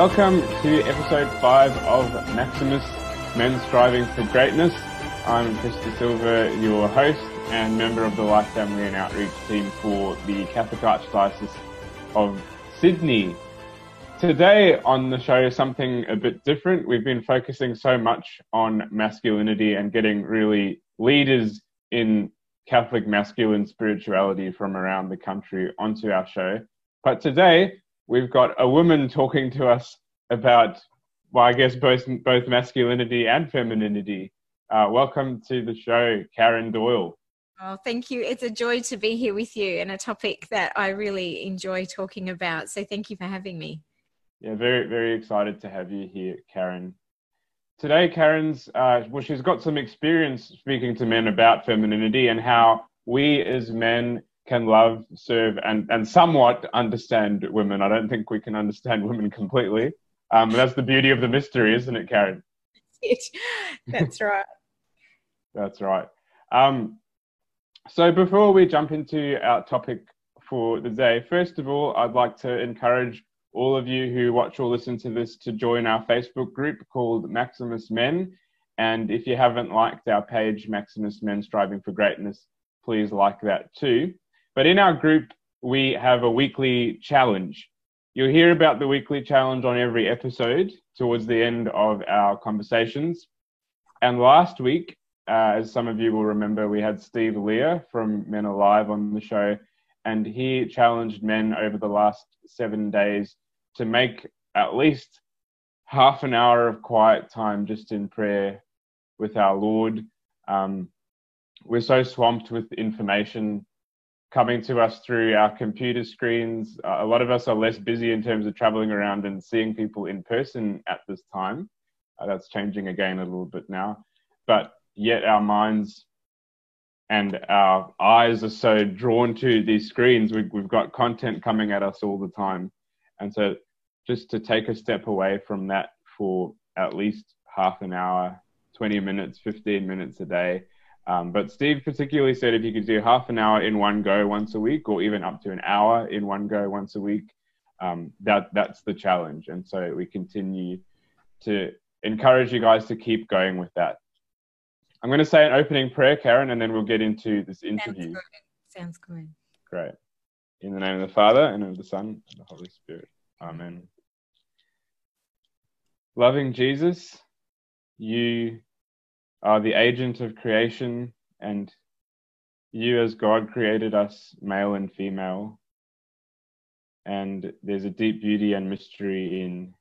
Welcome to episode five of Maximus Men Striving for Greatness. I'm Chris Silver, your host and member of the Life Family and Outreach team for the Catholic Archdiocese of Sydney. Today on the show, something a bit different. We've been focusing so much on masculinity and getting really leaders in Catholic masculine spirituality from around the country onto our show. But today, we've got a woman talking to us about, well, I guess both both masculinity and femininity. Uh, welcome to the show, Karen Doyle. Oh, thank you. It's a joy to be here with you and a topic that I really enjoy talking about. So thank you for having me. Yeah, very, very excited to have you here, Karen. Today, Karen's, uh, well, she's got some experience speaking to men about femininity and how we as men can love, serve, and, and somewhat understand women. I don't think we can understand women completely. Um, that's the beauty of the mystery, isn't it, Karen? That's right. that's right. Um, so before we jump into our topic for the day, first of all, I'd like to encourage all of you who watch or listen to this to join our Facebook group called Maximus Men. And if you haven't liked our page, Maximus Men Striving for Greatness, please like that too. But in our group, we have a weekly challenge. You'll hear about the weekly challenge on every episode towards the end of our conversations. And last week, uh, as some of you will remember, we had Steve Lear from Men Alive on the show, and he challenged men over the last seven days to make at least half an hour of quiet time just in prayer with our Lord. Um, we're so swamped with information coming to us through our computer screens. Uh, a lot of us are less busy in terms of traveling around and seeing people in person at this time. Uh, that's changing again a little bit now. But yet our minds and our eyes are so drawn to these screens. We, we've got content coming at us all the time. And so just to take a step away from that for at least half an hour, 20 minutes, 15 minutes a day, um, but Steve particularly said if you could do half an hour in one go once a week, or even up to an hour in one go once a week, um, that that's the challenge. And so we continue to encourage you guys to keep going with that. I'm going to say an opening prayer, Karen, and then we'll get into this interview. Sounds good. Sounds good. Great. In the name of the Father and of the Son and the Holy Spirit. Amen. Loving Jesus, you are the agent of creation, and you, as God, created us male and female. And there's a deep beauty and mystery in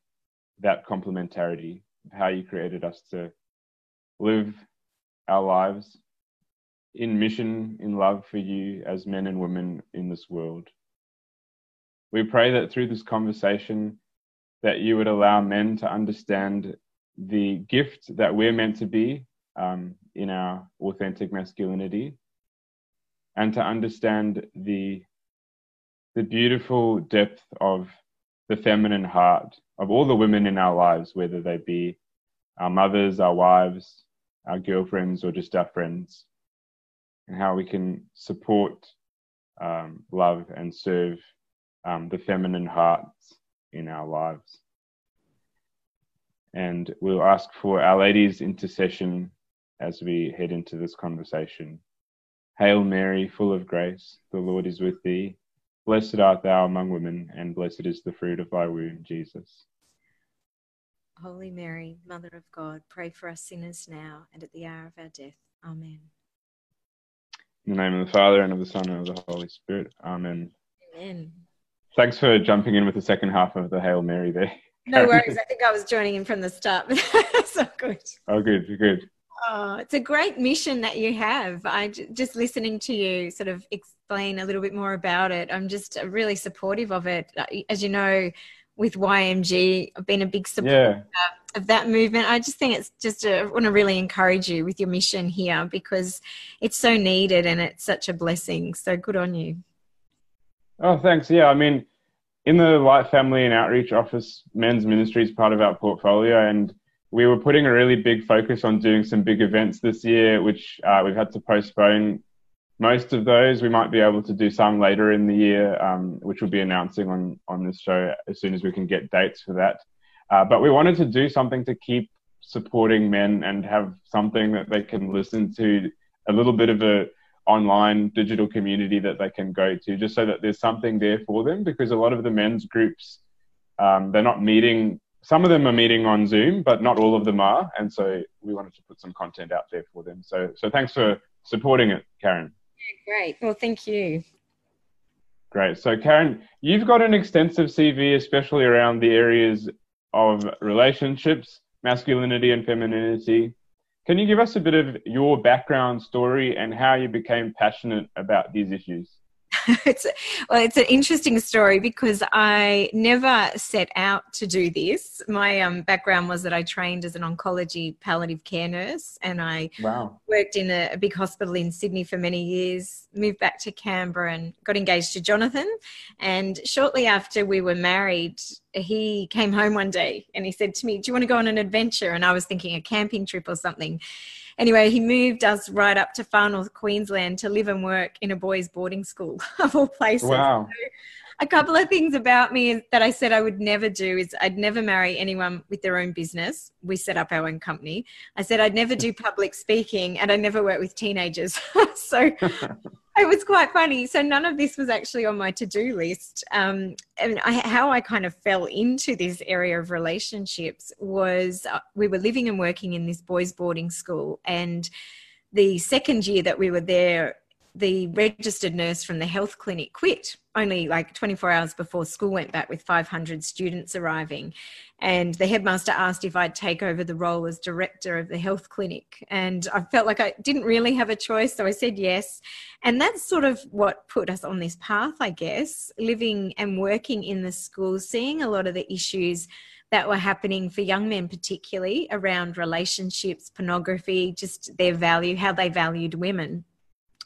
that complementarity, of how you created us to live our lives in mission, in love for you as men and women in this world. We pray that through this conversation that you would allow men to understand the gift that we're meant to be um, in our authentic masculinity and to understand the the beautiful depth of the feminine heart of all the women in our lives, whether they be our mothers, our wives, our girlfriends, or just our friends, and how we can support, um, love, and serve um, the feminine hearts in our lives. And we'll ask for Our Lady's intercession as we head into this conversation. Hail Mary, full of grace, the Lord is with thee. Blessed art thou among women, and blessed is the fruit of thy womb, Jesus. Holy Mary, Mother of God, pray for us sinners now and at the hour of our death. Amen. In the name of the Father, and of the Son, and of the Holy Spirit. Amen. Amen. Thanks for jumping in with the second half of the Hail Mary there. No worries. I think I was joining in from the start. so good. Oh, good, good. Oh, it's a great mission that you have. I just listening to you sort of explain a little bit more about it. I'm just uh, really supportive of it. Uh, as you know, with YMG, I've been a big supporter yeah. Uh, of that movement. I just think it's just, a, I want to really encourage you with your mission here because it's so needed and it's such a blessing. So good on you. Oh, thanks. Yeah, I mean, in the Life Family and Outreach Office, men's ministry is part of our portfolio, and we were putting a really big focus on doing some big events this year, which uh, we've had to postpone most of those. We might be able to do some later in the year, um, which we'll be announcing on, on this show as soon as we can get dates for that. Uh, but we wanted to do something to keep supporting men and have something that they can listen to, a little bit of a online digital community that they can go to, just so that there's something there for them. Because a lot of the men's groups, um, they're not meeting. Some of them are meeting on Zoom, but not all of them are. And so we wanted to put some content out there for them. So so thanks for supporting it, Karen. Yeah, great. Well, thank you. Great. So, Karen, you've got an extensive CV, especially around the areas of relationships, masculinity, and femininity. Can you give us a bit of your background story and how you became passionate about these issues? it's well, it's an interesting story because I never set out to do this. My um, background was that I trained as an oncology palliative care nurse, and I wow. worked in a, a, big hospital in Sydney for many years. Moved back to Canberra and got engaged to Jonathan. And shortly after we were married, he came home one day and he said to me, "Do you want to go on an adventure?" And I was thinking a camping trip or something anyway, he moved us right up to far north Queensland to live and work in a boys' boarding school of all places. Wow. So a couple of things about me that I said I would never do is I'd never marry anyone with their own business. We set up our own company. I said I'd never do public speaking and I never work with teenagers. so it was quite funny. So none of this was actually on my to-do list. Um, and I, how I kind of fell into this area of relationships was uh, we were living and working in this boys' boarding school, and the second year that we were there, the registered nurse from the health clinic quit only like 24 hours before school went back with 500 students arriving. And the headmaster asked if I'd take over the role as director of the health clinic. And I felt like I didn't really have a choice, so I said yes. And that's sort of what put us on this path, I guess, living and working in the school, seeing a lot of the issues that were happening for young men, particularly around relationships, pornography, just their value, how they valued women.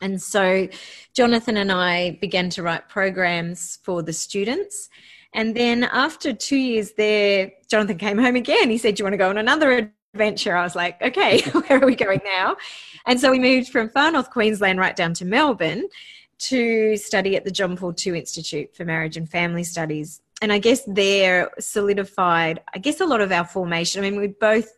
And so Jonathan and I began to write programs for the students. And then after two years there, Jonathan came home again. He said, Do you want to go on another adventure? I was like, Okay, where are we going now? And so we moved from far north Queensland right down to Melbourne to study at the John Paul II Institute for Marriage and Family Studies. And I guess there solidified, I guess, a lot of our formation. I mean, we both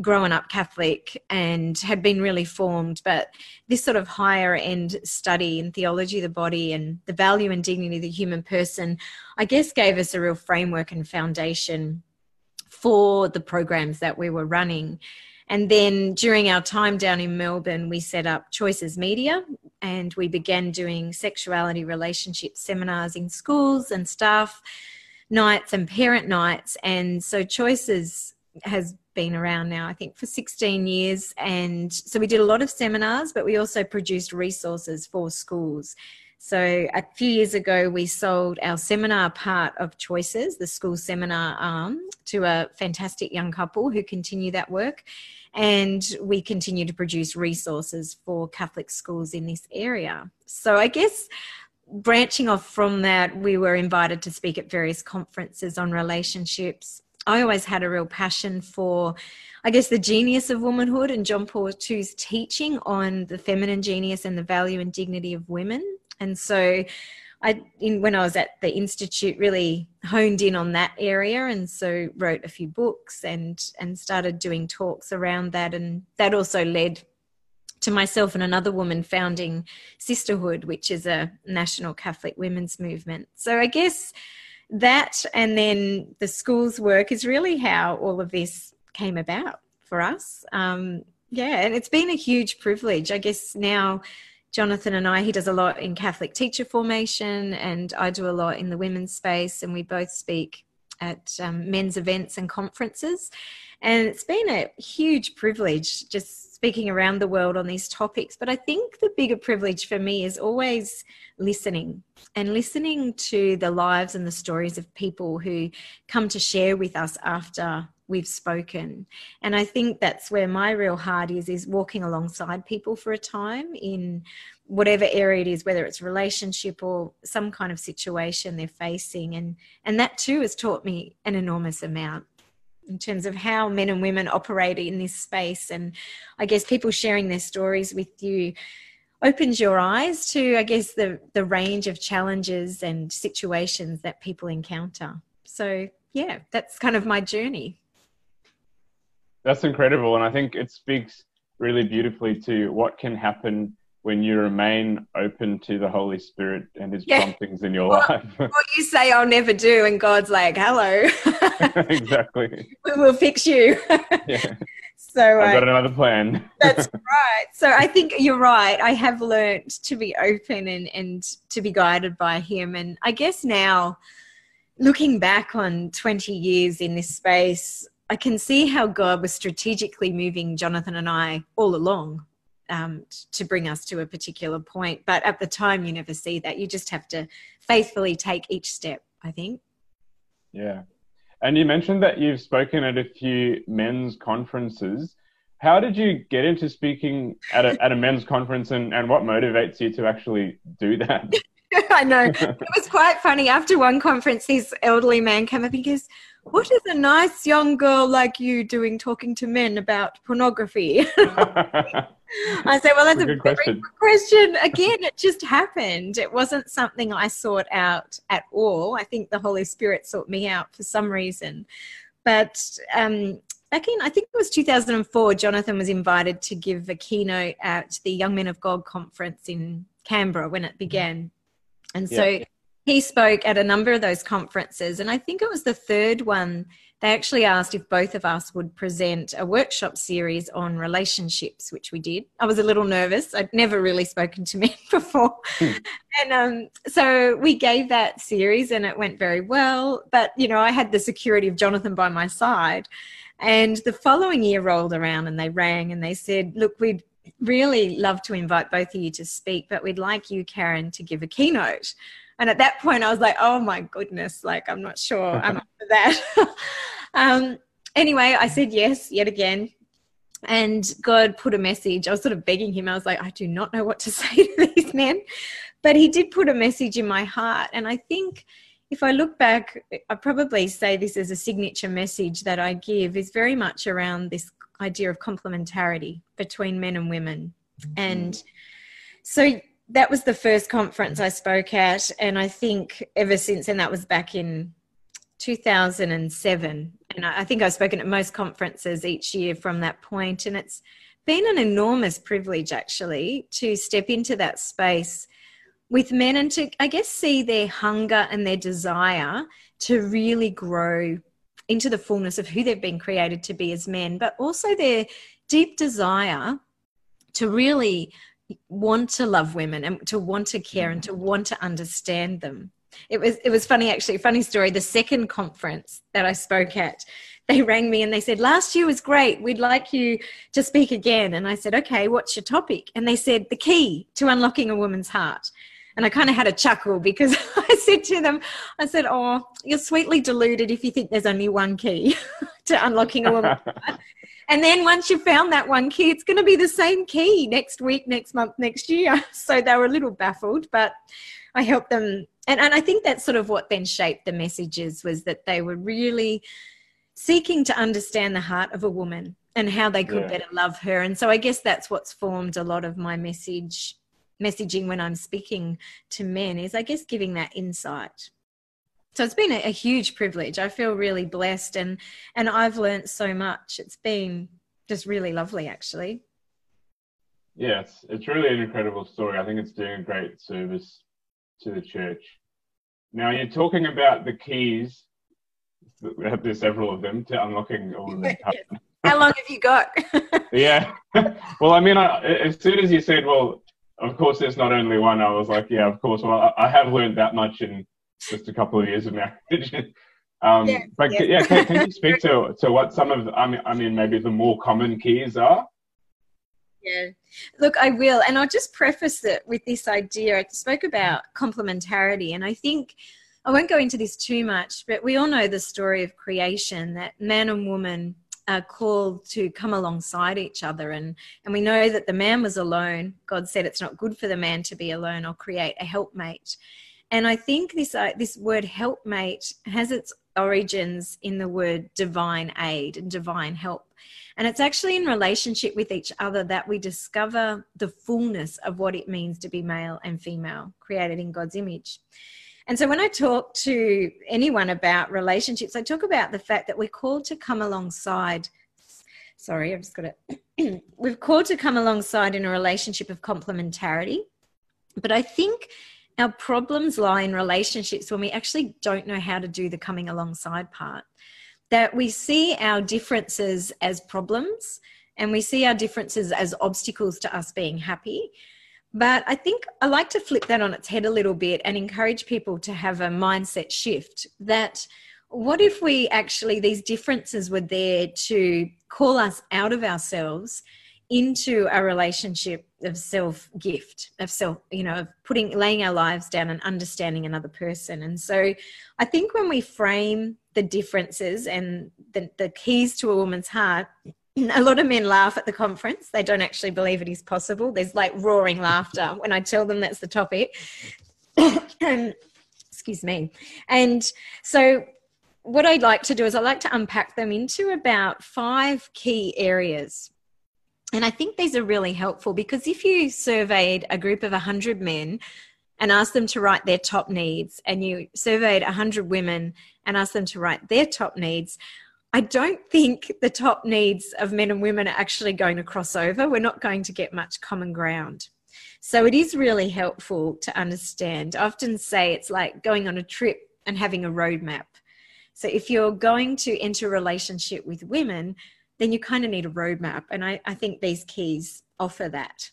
grown up Catholic and had been really formed, but this sort of higher end study in theology of the body and the value and dignity of the human person, I guess gave us a real framework and foundation for the programs that we were running. And then during our time down in Melbourne, we set up Choices Media and we began doing sexuality relationship seminars in schools and staff nights and parent nights. And so Choices has been around now, I think, for 16 years. And so we did a lot of seminars, but we also produced resources for schools. So a few years ago, we sold our seminar part of Choices, the school seminar arm, to a fantastic young couple who continue that work. And we continue to produce resources for Catholic schools in this area. So I guess branching off from that, we were invited to speak at various conferences on relationships, I always had a real passion for, I guess, the genius of womanhood and John Paul II's teaching on the feminine genius and the value and dignity of women. And so, I, in, when I was at the institute, really honed in on that area, and so wrote a few books and and started doing talks around that, and that also led to myself and another woman founding Sisterhood, which is a national Catholic women's movement. So I guess that and then the school's work is really how all of this came about for us. Um, yeah, and it's been a huge privilege. I guess now Jonathan and I, he does a lot in Catholic teacher formation, and I do a lot in the women's space, and we both speak at um, men's events and conferences. And it's been a huge privilege just speaking around the world on these topics. But I think the bigger privilege for me is always listening and listening to the lives and the stories of people who come to share with us after we've spoken and i think that's where my real heart is is walking alongside people for a time in whatever area it is whether it's relationship or some kind of situation they're facing and and that too has taught me an enormous amount in terms of how men and women operate in this space. And I guess people sharing their stories with you opens your eyes to, I guess, the, the range of challenges and situations that people encounter. So, yeah, that's kind of my journey. That's incredible. And I think it speaks really beautifully to what can happen when you remain open to the Holy Spirit and His yeah. promptings in your life. what you say I'll never do, and God's like, hello. exactly. we will fix you. yeah. So I've got uh, another plan. that's right. So I think you're right. I have learned to be open and, and to be guided by Him. And I guess now, looking back on 20 years in this space, I can see how God was strategically moving Jonathan and I all along um, to bring us to a particular point. But at the time, you never see that. You just have to faithfully take each step, I think. Yeah. And you mentioned that you've spoken at a few men's conferences. How did you get into speaking at a, at a men's conference and, and what motivates you to actually do that? I know. It was quite funny. After one conference, this elderly man came up and goes, What is a nice young girl like you doing talking to men about pornography? I say, Well, that's, a, a good question. Question. Again, it just happened. It wasn't something I sought out at all. I think the Holy Spirit sought me out for some reason. But um, back in, I think it was 2004, Jonathan was invited to give a keynote at the Young Men of God conference in Canberra when it began. And so yeah. he spoke at a number of those conferences. And I think it was the third one, they actually asked if both of us would present a workshop series on relationships, which we did. I was a little nervous. I'd never really spoken to men before. Hmm. And um, so we gave that series and it went very well. But, you know, I had the security of Jonathan by my side. And the following year rolled around and they rang and they said, Look, we'd really love to invite both of you to speak, but we'd like you, Karen, to give a keynote. And at that point, I was like, oh my goodness, like, I'm not sure I'm up for that. um, anyway, I said yes yet again. And God put a message. I was sort of begging him. I was like, I do not know what to say to these men. But he did put a message in my heart. And I think if I look back, I probably say this as a signature message that I give is very much around this idea of complementarity between men and women. Mm-hmm. And so that was the first conference I spoke at. And I think ever since, and that was back in 2007. And I think I've spoken at most conferences each year from that point. And it's been an enormous privilege, actually, to step into that space with men and to, I guess, see their hunger and their desire to really grow into the fullness of who they've been created to be as men, but also their deep desire to really want to love women and to want to care and to want to understand them. It was it was funny actually, funny story. The second conference that I spoke at, they rang me and they said, Last year was great. We'd like you to speak again. And I said, Okay, what's your topic? And they said, The key to unlocking a woman's heart. And I kind of had a chuckle because I said to them, I said, Oh, you're sweetly deluded if you think there's only one key to unlocking a woman. and then once you've found that one key, it's going to be the same key next week, next month, next year. So they were a little baffled, but I helped them. And, and I think that's sort of what then shaped the messages was that they were really seeking to understand the heart of a woman and how they could yeah. better love her. And so I guess that's what's formed a lot of my message messaging when I'm speaking to men is, I guess, giving that insight. So it's been a, a huge privilege. I feel really blessed, and and I've learned so much. It's been just really lovely, actually. Yeah, it's, really an incredible story. I think it's doing a great service to the church. Now, you're talking about the keys, there's several of them, to unlocking all of them. How long have you got? yeah. well, I mean, I, as soon as you said, well, of course, there's not only one. I was like, yeah, of course. Well, I have learned that much in just a couple of years of marriage. um, yeah, but yeah, yeah can, can, you speak to to what some of I mean, I mean, maybe the more common keys are? Yeah, look, I will, and I'll just preface it with this idea. I spoke about complementarity, and I think. I won't go into this too much, but we all know the story of creation that man and woman are called to come alongside each other. And, and we know that the man was alone. God said it's not good for the man to be alone. I'll create a helpmate. And I think this, uh, this word helpmate has its origins in the word divine aid and divine help. And it's actually in relationship with each other that we discover the fullness of what it means to be male and female, created in God's image. And so when I talk to anyone about relationships, I talk about the fact that we're called to come alongside. Sorry, I've just got it. We're called to come alongside in a relationship of complementarity. But I think our problems lie in relationships when we actually don't know how to do the coming alongside part. That we see our differences as problems and we see our differences as obstacles to us being happy. But I think I like to flip that on its head a little bit and encourage people to have a mindset shift that what if we actually, these differences were there to call us out of ourselves into a relationship of self gift of self you know of putting laying our lives down and understanding another person. And so i think when we frame the differences and the, the keys to a woman's heart a lot of men laugh at the conference. They don't actually believe it is possible. There's like roaring laughter when i tell them that's the topic. And excuse me. And so what i'd like to do is i like to unpack them into about five key areas and I think these are really helpful because if you surveyed a group of 100 men and asked them to write their top needs, and you surveyed 100 women and asked them to write their top needs, I don't think the top needs of men and women are actually going to cross over. We're not going to get much common ground. So it is really helpful to understand. I often say it's like going on a trip and having a roadmap. So if you're going to enter a relationship with women, then you kind of need a roadmap. And I, I think these keys offer that.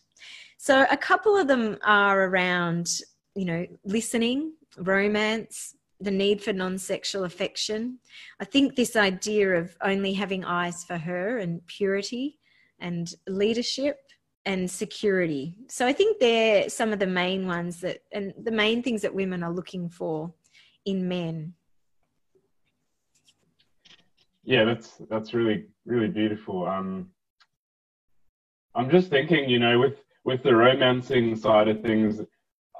So a couple of them are around, you know, listening, romance, the need for non sexual affection. I think this idea of only having eyes for her and purity and leadership and security. So I think they're some of the main ones that, and the main things that women are looking for in men. Yeah, that's that's really really beautiful. Um, I'm just thinking, you know, with with the romancing side of things,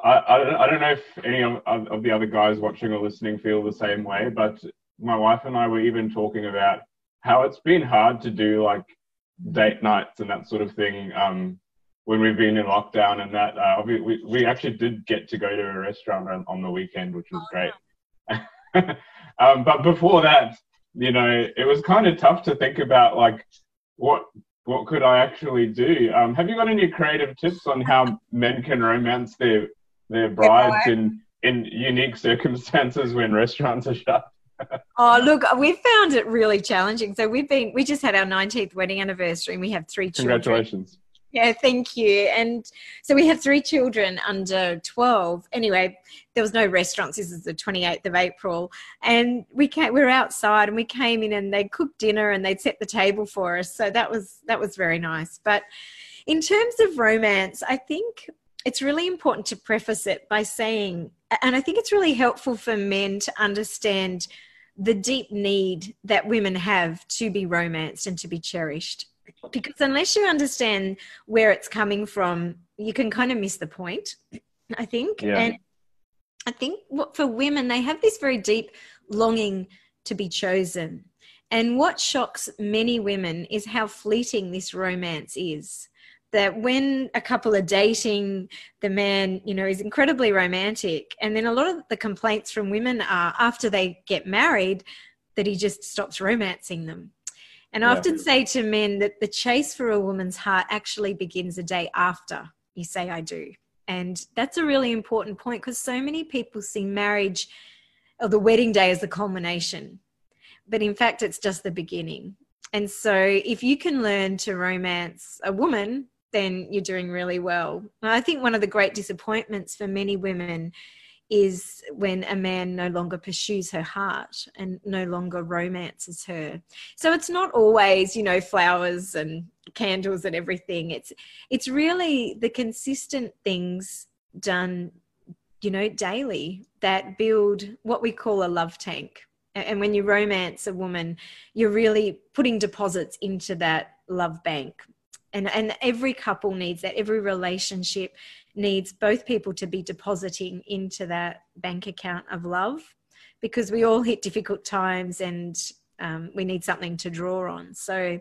I I don't, I don't know if any of, of the other guys watching or listening feel the same way, but my wife and I were even talking about how it's been hard to do like date nights and that sort of thing um, when we've been in lockdown and that uh, we, we, we actually did get to go to a restaurant on, on the weekend which was great um, but before that you know, it was kind of tough to think about like what what could I actually do. Um, have you got any creative tips on how men can romance their their brides in in unique circumstances when restaurants are shut? oh look we found it really challenging so we've been we just had our 19th wedding anniversary and we have three children congratulations yeah, thank you. And so we have three children under 12. Anyway, there was no restaurants. This is the 28th of April. And we came, we were outside and we came in and they cooked dinner and they'd set the table for us. So that was, that was very nice. But in terms of romance, I think it's really important to preface it by saying, and I think it's really helpful for men to understand the deep need that women have to be romanced and to be cherished because unless you understand where it's coming from, you can kind of miss the point, I think. Yeah. And I think what for women, they have this very deep longing to be chosen. And what shocks many women is how fleeting this romance is. That when a couple are dating, the man, you know, is incredibly romantic. And then a lot of the complaints from women are after they get married that he just stops romancing them and I often say to men that the chase for a woman's heart actually begins a day after you say, I do. And that's a really important point because so many people see marriage or the wedding day as the culmination. But in fact, it's just the beginning. And so if you can learn to romance a woman, then you're doing really well. I think one of the great disappointments for many women is when a man no longer pursues her heart and no longer romances her. So it's not always, you know, flowers and candles and everything. It's it's really the consistent things done, you know, daily that build what we call a love tank. And when you romance a woman, you're really putting deposits into that love bank. And and every couple needs that, every relationship needs both people to be depositing into that bank account of love because we all hit difficult times and um, we need something to draw on. So,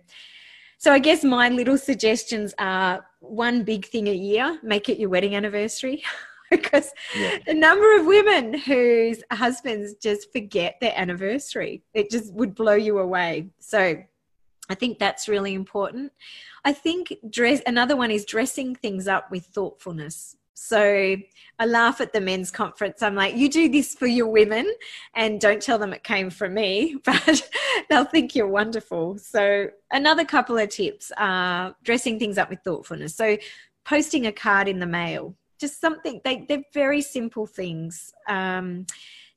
so I guess my little suggestions are one big thing a year, make it your wedding anniversary. because yeah. the number of women whose husbands just forget their anniversary, it just would blow you away. So I think that's really important. I think dress another one is dressing things up with thoughtfulness. So I laugh at the men's conference. I'm like, you do this for your women and don't tell them it came from me, but they'll think you're wonderful. So another couple of tips are dressing things up with thoughtfulness. So posting a card in the mail, just something, they, they're very simple things. Um,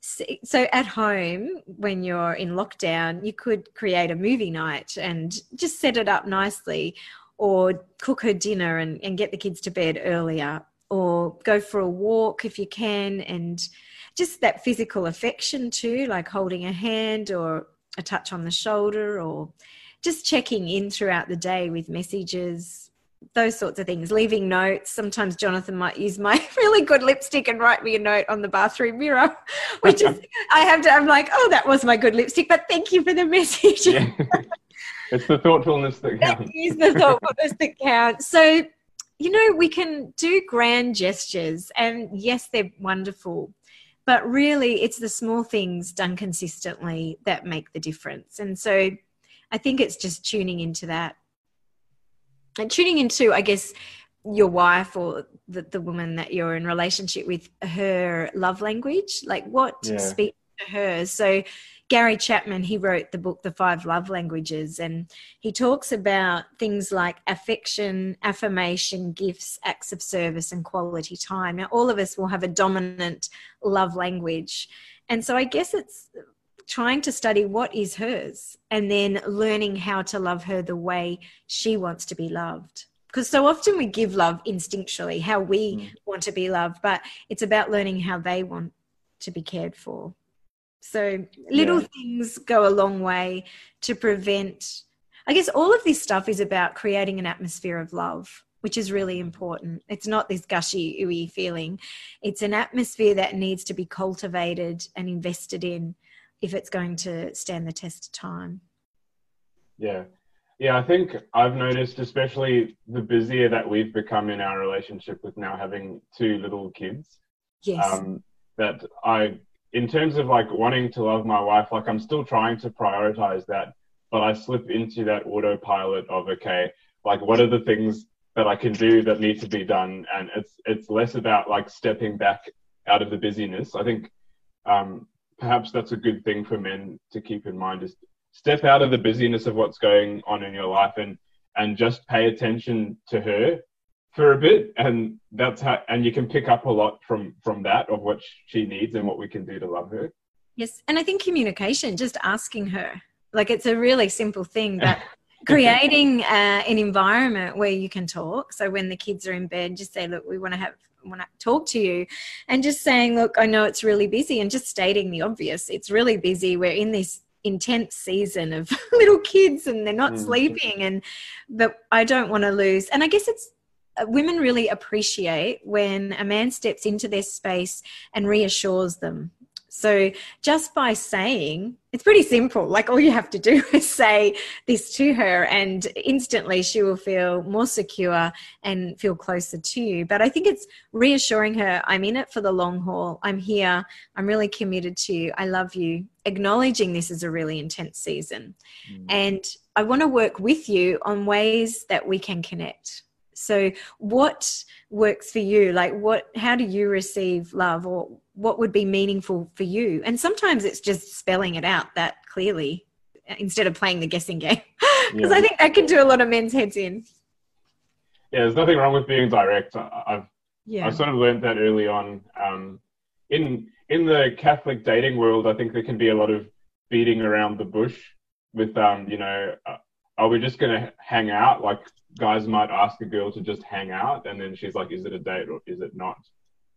so at home when you're in lockdown you could create a movie night and just set it up nicely or cook her dinner and, and get the kids to bed earlier or go for a walk if you can and just that physical affection too like holding a hand or a touch on the shoulder or just checking in throughout the day with messages those sorts of things, leaving notes. Sometimes Jonathan might use my really good lipstick and write me a note on the bathroom mirror, which is, I have to, I'm like, oh, that was my good lipstick, but thank you for the message. Yeah. it's the thoughtfulness that counts. It is the thoughtfulness that counts. So, you know, we can do grand gestures, and yes, they're wonderful. But really, it's the small things done consistently that make the difference. And so I think it's just tuning into that and tuning into, I guess, your wife or the, the woman that you're in relationship with, her love language, like what yeah. speaks to her. So, Gary Chapman, he wrote the book, The Five Love Languages, and he talks about things like affection, affirmation, gifts, acts of service, and quality time. Now, all of us will have a dominant love language. And so, I guess it's trying to study what is hers and then learning how to love her the way she wants to be loved. Because so often we give love instinctually how we mm. want to be loved but it's about learning how they want to be cared for. So little yeah. things go a long way to prevent i guess all of this stuff is about creating an atmosphere of love which is really important. It's not this gushy ooey feeling. It's an atmosphere that needs to be cultivated and invested in if it's going to stand the test of time. Yeah. Yeah, I think I've noticed, especially the busier that we've become in our relationship with now having two little kids. Yes. Um, that I, in terms of like wanting to love my wife, like I'm still trying to prioritize that, but I slip into that autopilot of, okay, like what are the things that I can do that need to be done? And it's, it's less about like stepping back out of the busyness. I think um, perhaps that's a good thing for men to keep in mind is step out of the busyness of what's going on in your life and and just pay attention to her for a bit. And that's how and you can pick up a lot from from that of what she needs and what we can do to love her. Yes. And i think communication just asking her like it's a really simple thing but creating uh, an environment where you can talk. So when the kids are in bed just say look we want to have when I talk to you and just saying, look, I know it's really busy and just stating the obvious. It's really busy. We're in this intense season of little kids and they're not mm. sleeping and but I don't want to lose. And I guess it's uh, women really appreciate when a man steps into their space and reassures them so just by saying, it's pretty simple. Like all you have to do is say this to her, and instantly she will feel more secure and feel closer to you. But I think it's reassuring her I'm in it for the long haul. I'm here. I'm really committed to you. I love you. Acknowledging this is a really intense season. Mm. And I want to work with you on ways that we can connect. So, what works for you? Like, what, how do you receive love or what would be meaningful for you. And sometimes it's just spelling it out that clearly instead of playing the guessing game. Because yeah. I think that can do a lot of men's heads in. Yeah, there's nothing wrong with being direct. I've yeah. I sort of learned that early on. Um, in in the Catholic dating world, I think there can be a lot of beating around the bush with um, you know, uh, are we just going to hang out? Like guys might ask a girl to just hang out, and then she's like, is it a date or is it not?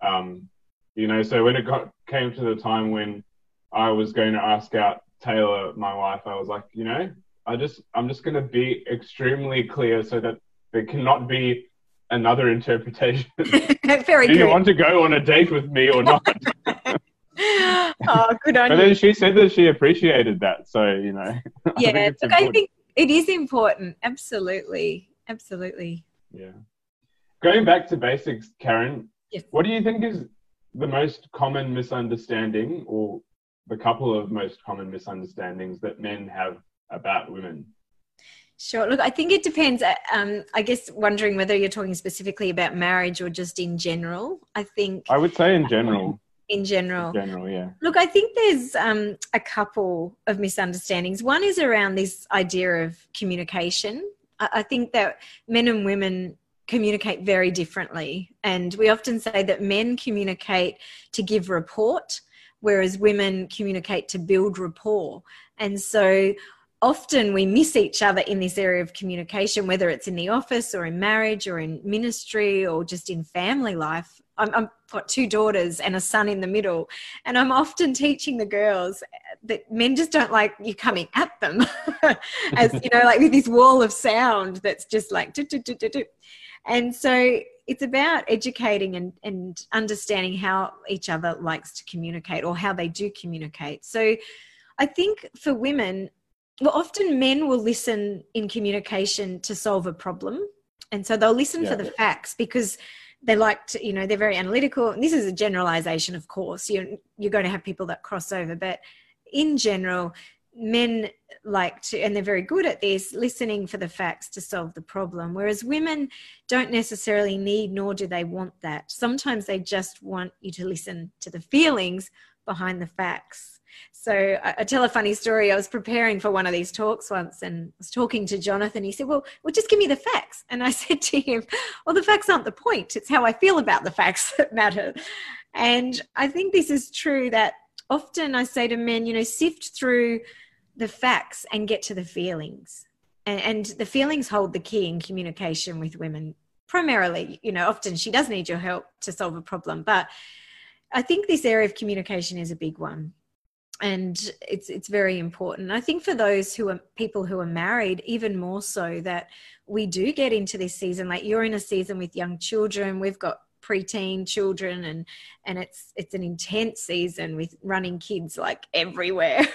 Um, you know, so when it got came to the time when I was going to ask out Taylor, my wife, I was like, you know, I just I'm just going to be extremely clear so that there cannot be another interpretation. Very Do good. you want to go on a date with me or not? oh, good on but you. then she said that she appreciated that, so you know. Yeah, I think, I think it is important. Absolutely, absolutely. Yeah. Going back to basics, Karen, Yes. What do you think is the most common misunderstanding or the couple of most common misunderstandings that men have about women? Sure. Look, I think it depends. Uh, um, I guess wondering whether you're talking specifically about marriage or just in general. I think. I would say in general. In general. In general, yeah. Look, I think there's um, a couple of misunderstandings. One is around this idea of communication. I, think that men and women communicate very differently. And we often say that men communicate to give report, whereas women communicate to build rapport. And so often we miss each other in this area of communication, whether it's in the office or in marriage or in ministry or just in family life. I'm, I've got two daughters and a son in the middle, and I'm often teaching the girls that men just don't like you coming at them, as you know, like with this wall of sound that's just like. Do, do, do, do do, and so it's about educating and, and understanding how each other likes to communicate or how they do communicate. So I think for women, well, often men will listen in communication to solve a problem. And so they'll listen yeah. for the facts because they like to, you know, they're very analytical. And this is a generalization, of course. You're, you're going to have people that cross over. But in general, men like to, and they're very good at this, listening for the facts to solve the problem. Whereas women don't necessarily need, nor do they want that. Sometimes they just want you to listen to the feelings behind the facts. So I, I, tell a funny story. I was preparing for one of these talks once and I was talking to Jonathan. He said, well, well, just give me the facts. And I said to him, well, the facts aren't the point. It's how I feel about the facts that matter. And I think this is true that often I say to men, you know, sift through the facts and get to the feelings. And, and the feelings hold the key in communication with women primarily. You know, often she does need your help to solve a problem. But I think this area of communication is a big one and it's it's very important. I think for those who are people who are married, even more so that we do get into this season. Like you're in a season with young children, we've got preteen children, and and it's it's an intense season with running kids like everywhere.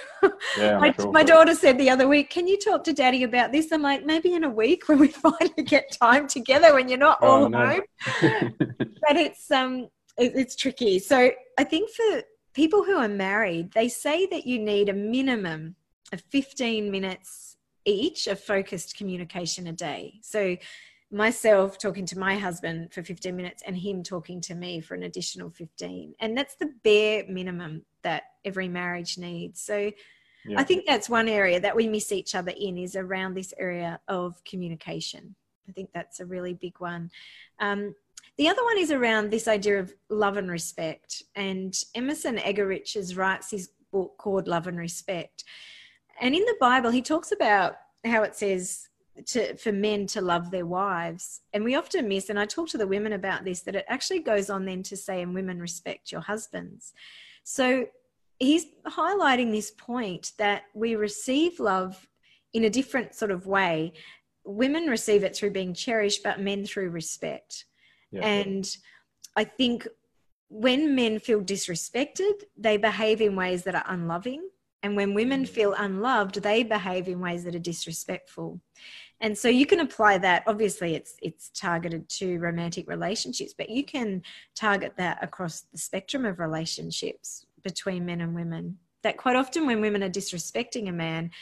Yeah, my, sure. my daughter said the other week, "Can you talk to Daddy about this?" I'm like, maybe in a week when we finally get time together when you're not oh, all no. home. but it's um it's tricky. So I think for people who are married, they say that you need a minimum of 15 minutes each of focused communication a day. So, myself talking to my husband for 15 minutes and him talking to me for an additional 15. And that's the bare minimum that every marriage needs. So, yeah. I think that's one area that we miss each other in is around this area of communication. I think that's a really big one. Um, the other one is around this idea of love and respect. And Emerson Eggerichs writes his book called Love and Respect. And in the Bible, he talks about how it says to, for men to love their wives. And we often miss, and I talk to the women about this, that it actually goes on then to say, and women respect your husbands. So he's highlighting this point that we receive love in a different sort of way. Women receive it through being cherished, but men through respect. Yeah. And I think when men feel disrespected, they behave in ways that are unloving. And when women mm. feel unloved, they behave in ways that are disrespectful. And so you can apply that. Obviously, it's it's targeted to romantic relationships, but you can target that across the spectrum of relationships between men and women. That quite often, when women are disrespecting a man,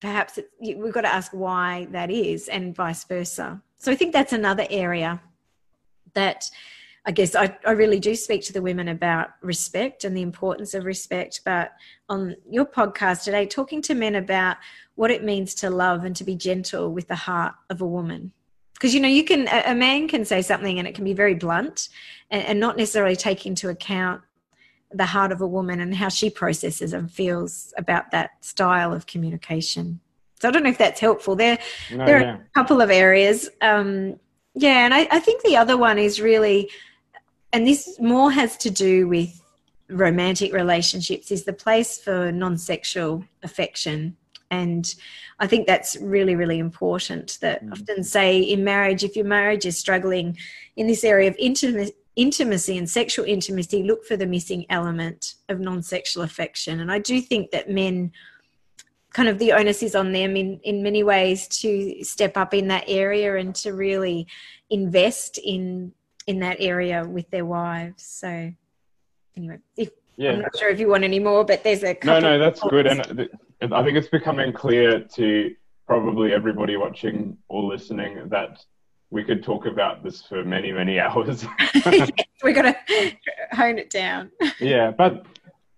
perhaps it, we've got to ask why that is, and vice versa. So I think that's another area that I guess I, I really do speak to the women about respect and the importance of respect. But on your podcast today, talking to men about what it means to love and to be gentle with the heart of a woman. Because, you know, you can, a, man can say something and it can be very blunt and, and not necessarily take into account the heart of a woman and how she processes and feels about that style of communication. So I don't know if that's helpful. There, no, there are a couple of areas. Um, yeah, and I, I think the other one is really, and this more has to do with romantic relationships, is the place for non sexual affection. And I think that's really, really important. That mm. often say in marriage, if your marriage is struggling in this area of intimacy, intimacy and sexual intimacy, look for the missing element of non sexual affection. And I do think that men kind of the onus is on them in, in many ways to step up in that area and to really invest in in that area with their wives. So anyway, if yeah. I'm not sure if you want any more, but there's a no, no, that's good, and I think it's becoming clear to probably everybody watching or listening that we could talk about this for many, many hours. yes, we're gonna hone it down. yeah, but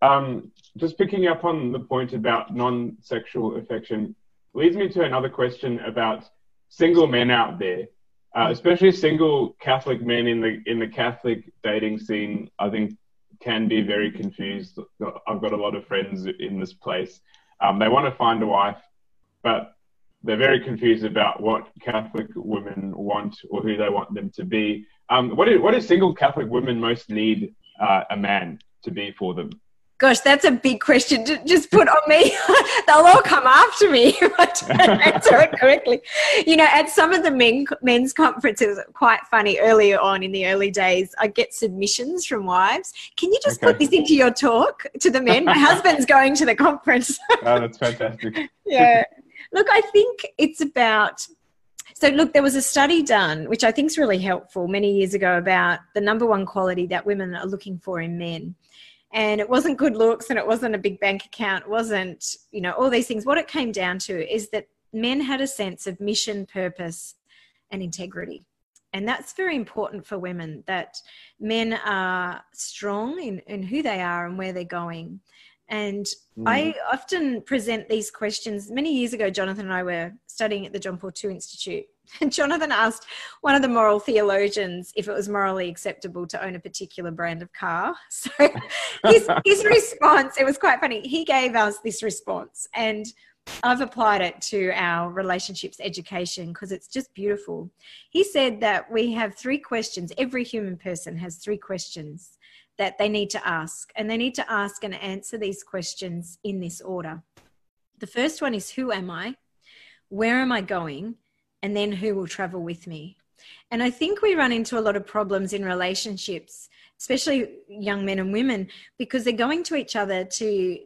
um, just picking up on the point about non-sexual affection leads me to another question about single men out there, uh, especially single Catholic men in the in the Catholic dating scene. I think can be very confused. I've got a lot of friends in this place. Um, they want to find a wife, but they're very confused about what Catholic women want or who they want them to be. Um, what, do, what do single Catholic women most need uh, a man to be for them? Gosh, that's a big question to just put on me. They'll all come after me if I don't answer it correctly. You know, at some of the men, men's conferences, quite funny earlier on in the early days, I get submissions from wives. Can you just okay. put this into your talk to the men? My husband's going to the conference. oh, that's fantastic. yeah. Look, I think it's about so, look, there was a study done, which I think is really helpful many years ago, about the number one quality that women are looking for in men and it wasn't good looks and it wasn't a big bank account it wasn't you know all these things what it came down to is that men had a sense of mission purpose and integrity and that's very important for women that men are strong in, in who they are and where they're going and mm. I often present these questions. Many years ago, Jonathan and I were studying at the John Paul II Institute, Jonathan asked one of the moral theologians if it was morally acceptable to own a particular brand of car. So his, his response, it was quite funny. He gave us this response, and I've applied it to our relationships education because it's just beautiful. He said that we have three questions. Every human person has three questions that they need to ask, and they need to ask and answer these questions in this order. The first one is Who am I? Where am I going? And then who will travel with me. And I think we run into a lot of problems in relationships, especially young men and women, because they're going to each other to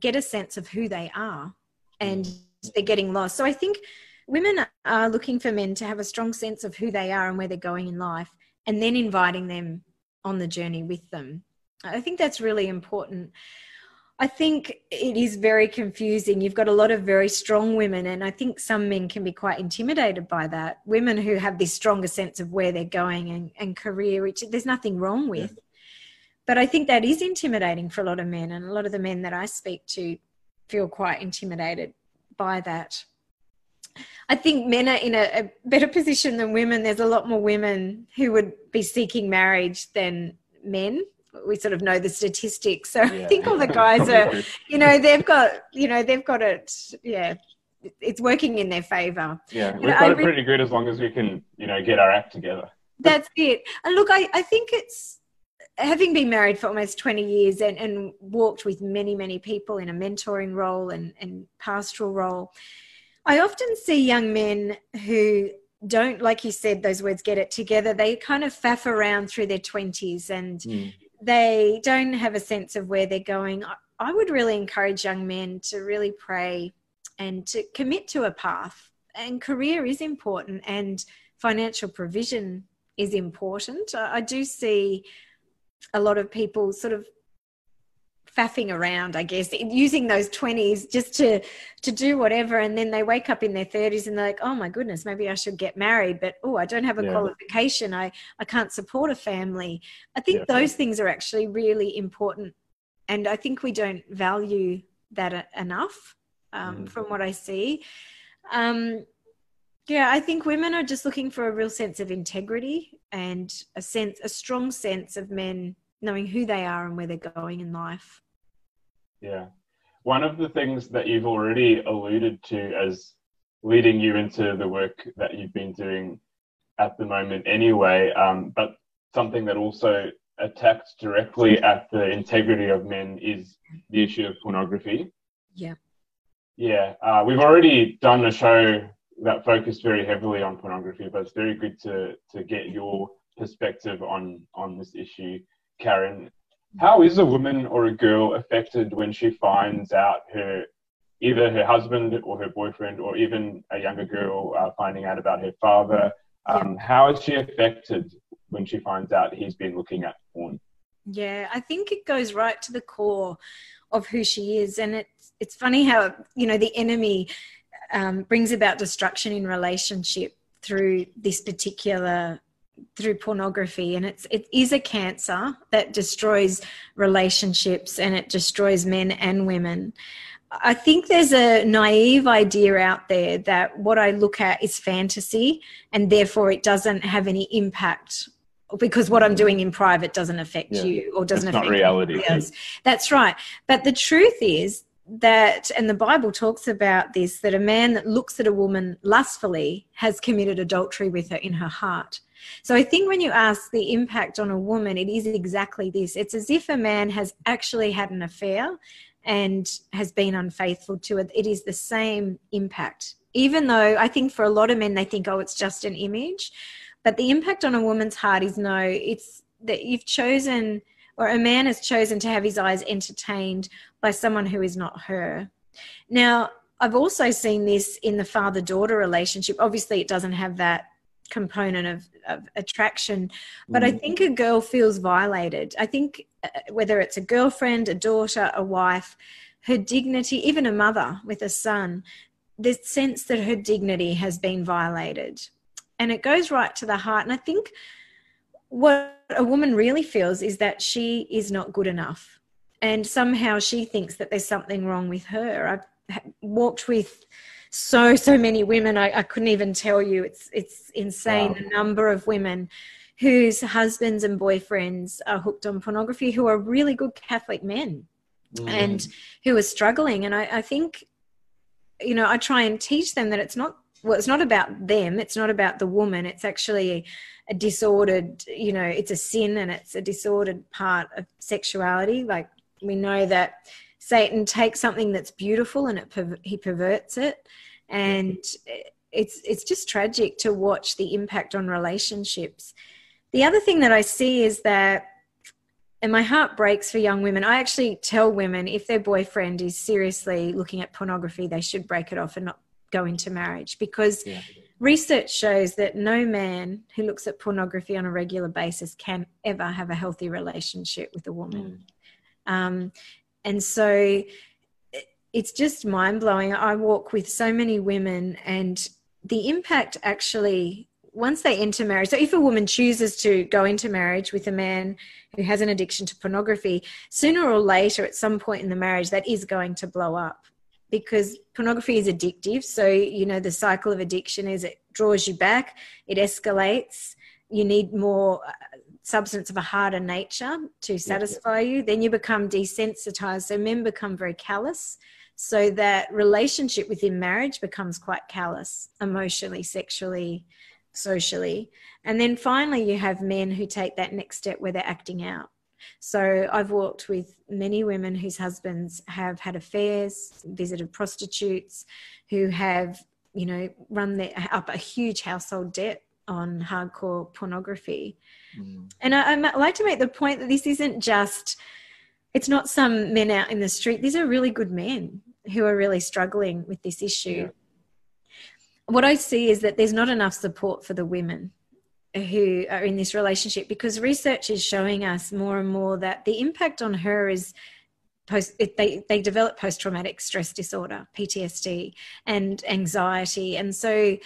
get a sense of who they are and they're getting lost. So I think women are looking for men to have a strong sense of who they are and where they're going in life and then inviting them on the journey with them. I think that's really important. I think it is very confusing. You've got a lot of very strong women, and I think some men can be quite intimidated by that. Women who have this stronger sense of where they're going and, and career, which there's nothing wrong with. Yeah. But I think that is intimidating for a lot of men, and a lot of the men that I speak to feel quite intimidated by that. I think men are in a, a better position than women. There's a lot more women who would be seeking marriage than men we sort of know the statistics. So yeah. I think all the guys are, you know, they've got, you know, they've got it. Yeah, it's working in their favor. Yeah, we've got it pretty good as long as we can, you know, get our act together. That's it. And look, I, I think it's having been married for almost 20 years and, and walked with many, many people in a mentoring role and, and pastoral role. I often see young men who don't, like you said, those words get it together. They kind of faff around through their 20s and mm they don't have a sense of where they're going, I would really encourage young men to really pray and to commit to a path. And career is important, and financial provision is important. I do see a lot of people sort of faffing around, I guess, using those 20s just to to do whatever and then they wake up in their 30s and they're like, "Oh my goodness, maybe I should get married, but oh, I don't have a yeah. qualification. I I can't support a family." I think yeah, those things are actually really important and I think we don't value that enough um, mm. from what I see. Um, yeah, I think women are just looking for a real sense of integrity and a sense, a strong sense of men knowing who they are and where they're going in life. Yeah. One of the things that you've already alluded to as leading you into the work that you've been doing at the moment anyway, um, but something that also attacks directly at the integrity of men is the issue of pornography. Yeah. Yeah. Uh, we've already done a show that focused very heavily on pornography, but it's very good to, to get your perspective on, on this issue, Karen. How is a woman or a girl affected when she finds out her either her husband or her boyfriend, or even a younger girl uh, finding out about her father? Um. How is she affected when she finds out he's been looking at porn. Yeah, I think it goes right to the core of who she is, and it's it's funny how you know the enemy um, brings about destruction in relationship through this particular through pornography and it's it is a cancer that destroys relationships and it destroys men and women. I think there's a naive idea out there that what i look at is fantasy and therefore it doesn't have any impact because what i'm doing in private doesn't affect yeah. you or doesn't it's affect not reality that's right. But the truth is that and the bible talks about this that a man that looks at a woman lustfully has committed adultery with her in her heart. So i think when you ask the impact on a woman it is exactly this. It's as if a man has actually had an affair and has been unfaithful to it. It is the same impact. Even though i think for a lot of men they think oh it's just an image. But the impact on a woman's heart is no it's that you've chosen or a man has chosen to have his eyes entertained by someone who is not her. Now, I've also seen this in the father daughter relationship. Obviously, it doesn't have that component of, of attraction, but mm. I think a girl feels violated. I think uh, whether it's a girlfriend, a daughter, a wife, her dignity, even a mother with a son, the sense that her dignity has been violated. And it goes right to the heart. And I think what a woman really feels is that she is not good enough. And somehow she thinks that there's something wrong with her. I've walked with so, so many women. I, I couldn't even tell you. It's, it's insane wow. the number of women whose husbands and boyfriends are hooked on pornography who are really good Catholic men mm. and who are struggling. And I, I think, you know, I try and teach them that it's not well, it's not about them. It's not about the woman. It's actually a disordered, you know, it's a sin and it's a disordered part of sexuality. Like we know that Satan takes something that's beautiful and it he perverts it, and it's it's just tragic to watch the impact on relationships. The other thing that I see is that and my heart breaks for young women. I actually tell women if their boyfriend is seriously looking at pornography, they should break it off and not go into marriage because yeah research shows that no man who looks at pornography on a regular basis can ever have a healthy relationship with a woman. Mm. Um, and so it's just mind blowing. I walk with so many women, and the impact actually, once they enter marriage, so if a woman chooses to go into marriage with a man who has an addiction to pornography, sooner or later, at some point in the marriage, that is going to blow up because pornography is addictive. So, you know, the cycle of addiction is it draws you back, it escalates, you need more uh, substance of a harder nature to satisfy yeah, yeah. you. Then you become desensitized. So, men become very callous. So, that relationship within marriage becomes quite callous emotionally, sexually, socially. And then finally, you have men who take that next step where they're acting out. So I've worked with many women whose husbands have had affairs, visited prostitutes, who have, you know, run their, up a huge household debt on hardcore pornography. Mm. And I, I like to make the point that this isn't just, it's not some men out in the street. These are really good men who are really struggling with this issue. Yeah. What I see is that there's not enough support for the women who are in this relationship because research is showing us more and more that the impact on her is post they they develop post traumatic stress disorder PTSD and anxiety. And so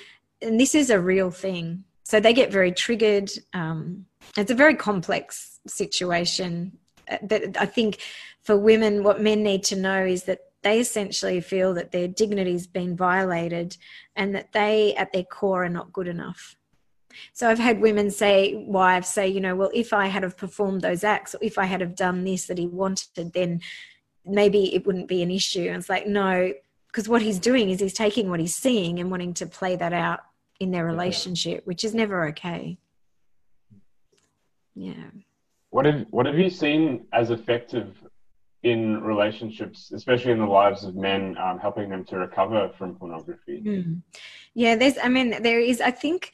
and this is a real thing. So they get very triggered. Um, it's a very complex situation. That I think for women what men need to know is that they essentially feel that their dignity has been violated and that they at their core are not good enough so I've had women say, wives say, you know, well, if I had have performed those acts or if I had have done this that he wanted, then maybe it wouldn't be an issue. And it's like, no, because what he's doing is he's taking what he's seeing and wanting to play that out in their relationship, which is never okay. Yeah. What have what have you seen as effective in relationships, especially in the lives of men, um, helping them to recover from pornography? Mm. Yeah, there's. I mean, there is. I think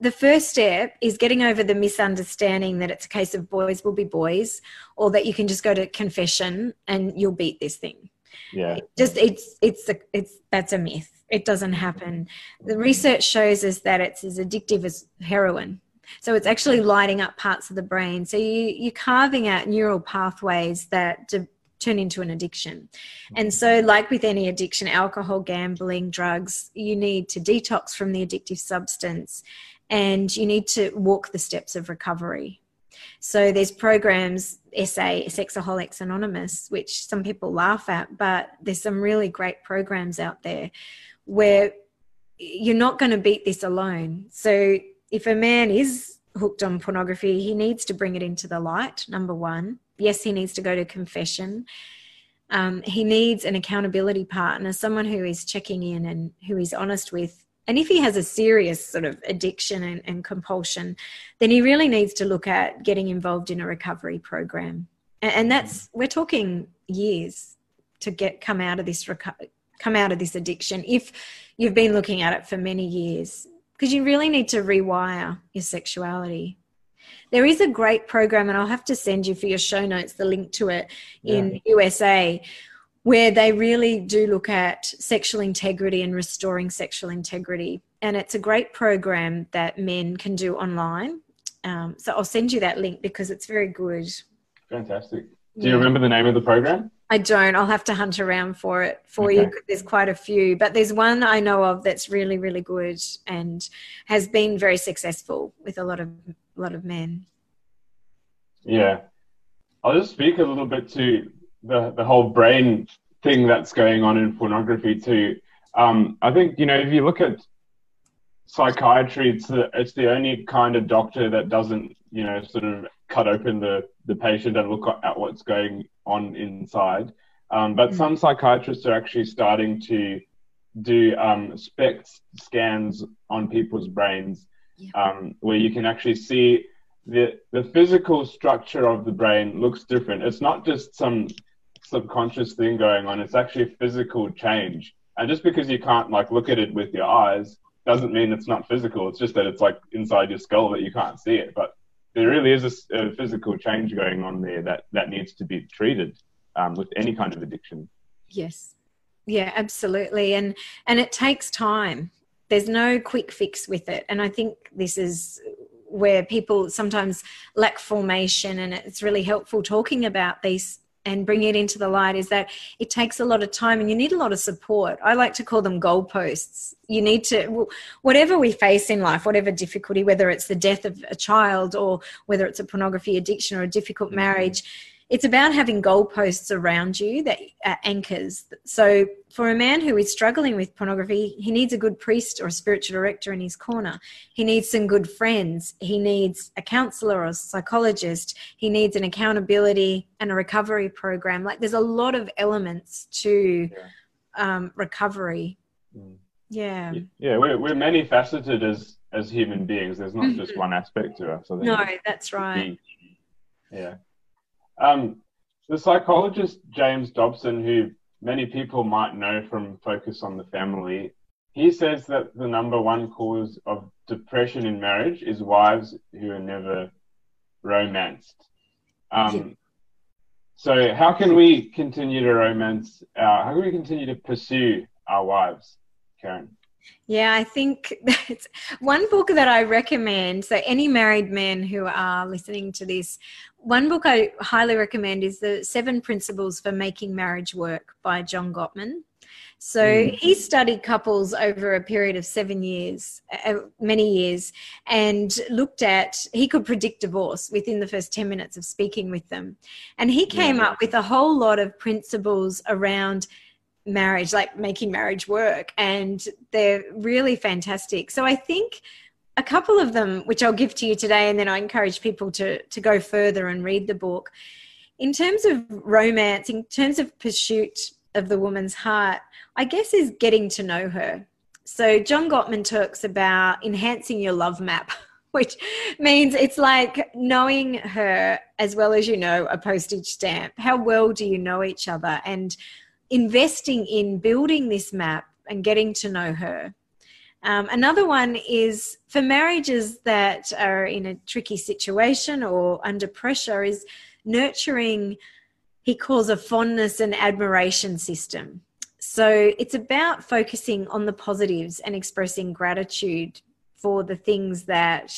the first step is getting over the misunderstanding that it's a case of boys will be boys or that you can just go to confession and you'll beat this thing. Yeah. It just it's it's a, it's that's a myth. It doesn't happen. The research shows us that it's as addictive as heroin. So it's actually lighting up parts of the brain. So you, you're carving out neural pathways that de- turn into an addiction. And so, like with any addiction, alcohol, gambling, drugs, you need to detox from the addictive substance and you need to walk the steps of recovery. So there's programs, SA, Sexaholics Anonymous, which some people laugh at, but there's some really great programs out there where you're not going to beat this alone. So if a man is hooked on pornography, he needs to bring it into the light, number one. Yes, he needs to go to confession. Um, he needs an accountability partner, someone who is checking in and who is honest with. And if he has a serious sort of addiction and, and compulsion, then he really needs to look at getting involved in a recovery program. And, and that's mm-hmm. we're talking years to get come out of this reco- come out of this addiction if you've been looking at it for many years because you really need to rewire your sexuality. There is a great program, and I'll have to send you for your show notes the link to it yeah. in USA, where they really do look at sexual integrity and restoring sexual integrity. And it's a great program that men can do online. Um, so I'll send you that link because it's very good. Fantastic. Do you remember the name of the program? I don't. I'll have to hunt around for it for okay. you. There's quite a few, but there's one I know of that's really, really good and has been very successful with a lot of a lot of men. Yeah, I'll just speak a little bit to the the whole brain thing that's going on in pornography too. Um, I think you know if you look at psychiatry, it's the it's the only kind of doctor that doesn't you know sort of cut open the the patient and look at what's going on inside. Um, but mm. some psychiatrists are actually starting to do um, SPECT scans on people's brains, yeah. um, where you can actually see the the physical structure of the brain looks different. It's not just some subconscious thing going on; it's actually physical change. And just because you can't like look at it with your eyes doesn't mean it's not physical. It's just that it's like inside your skull that you can't see it. But there really is a, a physical change going on there that that needs to be treated um, with any kind of addiction. Yes, yeah, absolutely, and and it takes time. There's no quick fix with it, and I think this is where people sometimes lack formation, and it's really helpful talking about these and bring it into the light is that it takes a lot of time and you need a lot of support. I like to call them goalposts. You need to, whatever we face in life, whatever difficulty, whether it's the death of a child or whether it's a pornography addiction or a difficult mm-hmm. Marriage, it's about having goalposts around you that are anchors. So, for a man who is struggling with pornography, he needs a good priest or a spiritual director in his corner. He needs some good friends. He needs a counselor or a psychologist. He needs an accountability and a recovery program. Like, there's a lot of elements to um, recovery. Mm. Yeah. Yeah, we're, we're many faceted as as human beings. There's not just mm-hmm. one aspect to us. no, that's right. Yeah. Um, the psychologist James Dobson, who many people might know from Focus on the Family, he says that the number one cause of depression in marriage is wives who are never romanced. Um, so, how can we continue to romance? Uh, how can we continue to pursue our wives, Karen? Yeah, I think that's one book that I recommend. So, any married men who are listening to this, one book I highly recommend is The Seven Principles for Making Marriage Work by John Gottman. So, mm. he studied couples over a period of seven years, uh, many years, and looked at, he could predict divorce within the first 10 minutes of speaking with them. And he came yeah. up with a whole lot of principles around marriage, like making marriage work. And they're really fantastic. So I think a couple of them, which I'll give to you today, and then I encourage people to, to go further and read the book. In terms of romance, in terms of pursuit of the woman's heart, I guess is getting to know her. So John Gottman talks about enhancing your love map. Which means it's like knowing her as well as you know a postage stamp. How well do you know each other? And investing in building this map and getting to know her. Um, another one is for marriages that are in a tricky situation or under pressure, is nurturing, he calls a fondness and admiration system. So it's about focusing on the positives and expressing gratitude for the things that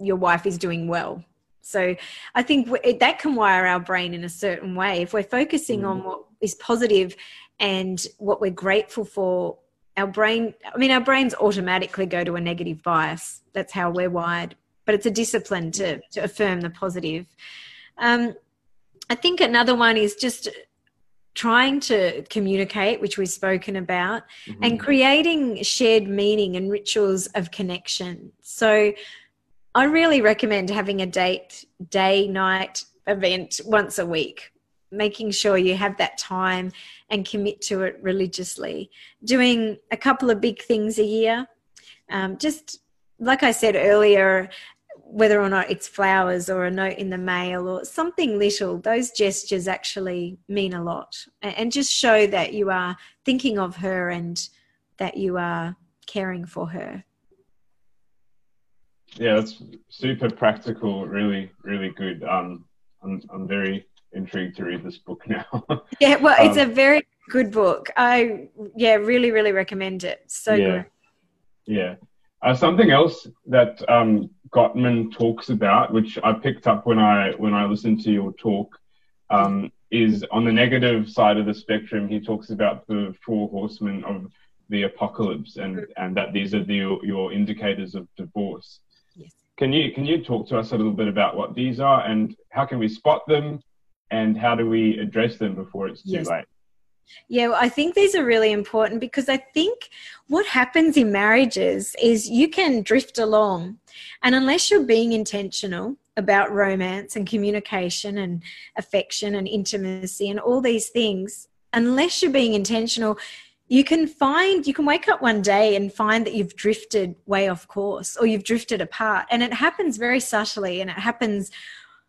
your wife is doing well. So I think that can wire our brain in a certain way. If we're focusing mm. on what is positive and what we're grateful for, our brain, I mean, our brains automatically go to a negative bias. That's how we're wired. But it's a discipline to, to affirm the positive. Um, I think another one is just trying to communicate, which we've spoken about, mm-hmm. and creating shared meaning and rituals of connection. So I really recommend having a date, day, night event once a week, making sure you have that time and commit to it religiously. Doing a couple of big things a year. Um, just like I said earlier, whether or not it's flowers or a note in the mail or something little, those gestures actually mean a lot and just show that you are thinking of her and that you are caring for her yeah, that's super practical. Really, really good. Um, I'm I'm very intrigued to read this book now. yeah, well, it's um, a very good book. I yeah, really, really recommend it. So yeah, good. Yeah. Uh, something else that um, Gottman talks about, which I picked up when I when I listened to your talk, um, is on the negative side of the spectrum. He talks about the four horsemen of the apocalypse, and and that these are the your indicators of divorce. Yes. Can you can you talk to us a little bit about what these are and how can we spot them and how do we address them before it's too yes. late? Yeah, well, I think these are really important because I think what happens in marriages is you can drift along, and unless you're being intentional about romance and communication and affection and intimacy and all these things, unless you're being intentional, you can find you can wake up one day and find that you've drifted way off course or you've drifted apart and it happens very subtly and it happens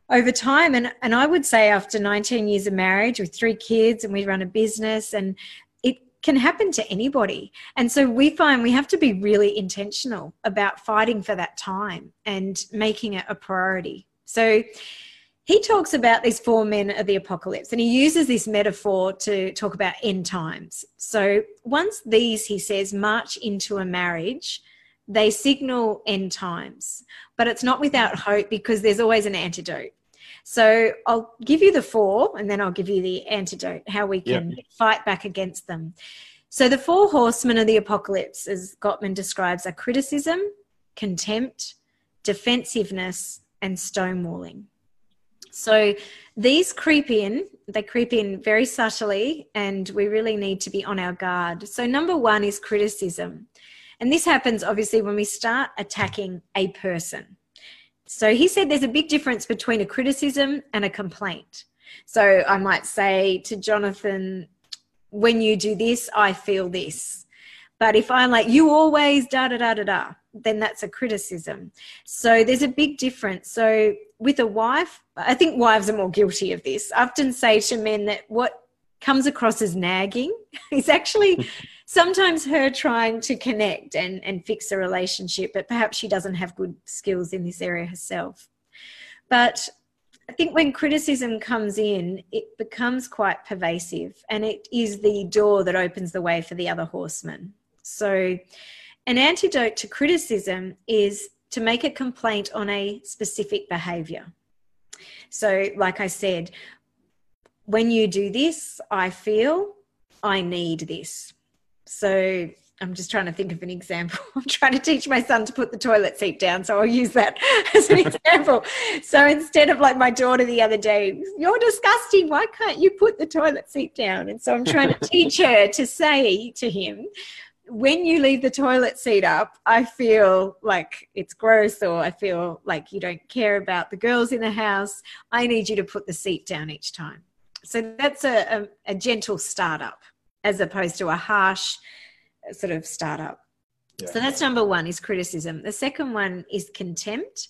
over time and and I would say after 19 years of marriage with three kids and we run a business and it can happen to anybody and so we find we have to be really intentional about fighting for that time and making it a priority so he talks about these four men of the apocalypse and he uses this metaphor to talk about end times. So once these, he says, march into a marriage, they signal end times, but it's not without hope because there's always an antidote. So I'll give you the four and then I'll give you the antidote, how we can yep. fight back against them. So the four horsemen of the apocalypse, as Gottman describes, are criticism, contempt, defensiveness, and stonewalling. So these creep in, they creep in very subtly, and we really need to be on our guard. So, number one is criticism. And this happens obviously when we start attacking a person. So, he said there's a big difference between a criticism and a complaint. So, I might say to Jonathan, when you do this, I feel this. But if I'm like, you always da da da da da, then that's a criticism. So there's a big difference. So with a wife, I think wives are more guilty of this. I often say to men that what comes across as nagging is actually sometimes her trying to connect and, and fix a relationship, but perhaps she doesn't have good skills in this area herself. But I think when criticism comes in, it becomes quite pervasive and it is the door that opens the way for the other horsemen. So, an antidote to criticism is to make a complaint on a specific behavior. So, like I said, when you do this, I feel I need this. So, I'm just trying to think of an example. I'm trying to teach my son to put the toilet seat down, so I'll use that as an example. so instead of like my daughter the other day, you're disgusting. Why can't you put the toilet seat down? And so I'm trying to teach her to say to him, when you leave the toilet seat up, I feel like it's gross or I feel like you don't care about the girls in the house. I need you to put the seat down each time. So that's a, a, a gentle startup as opposed to a harsh sort of startup. Yeah. So that's number one is criticism. The second one is contempt.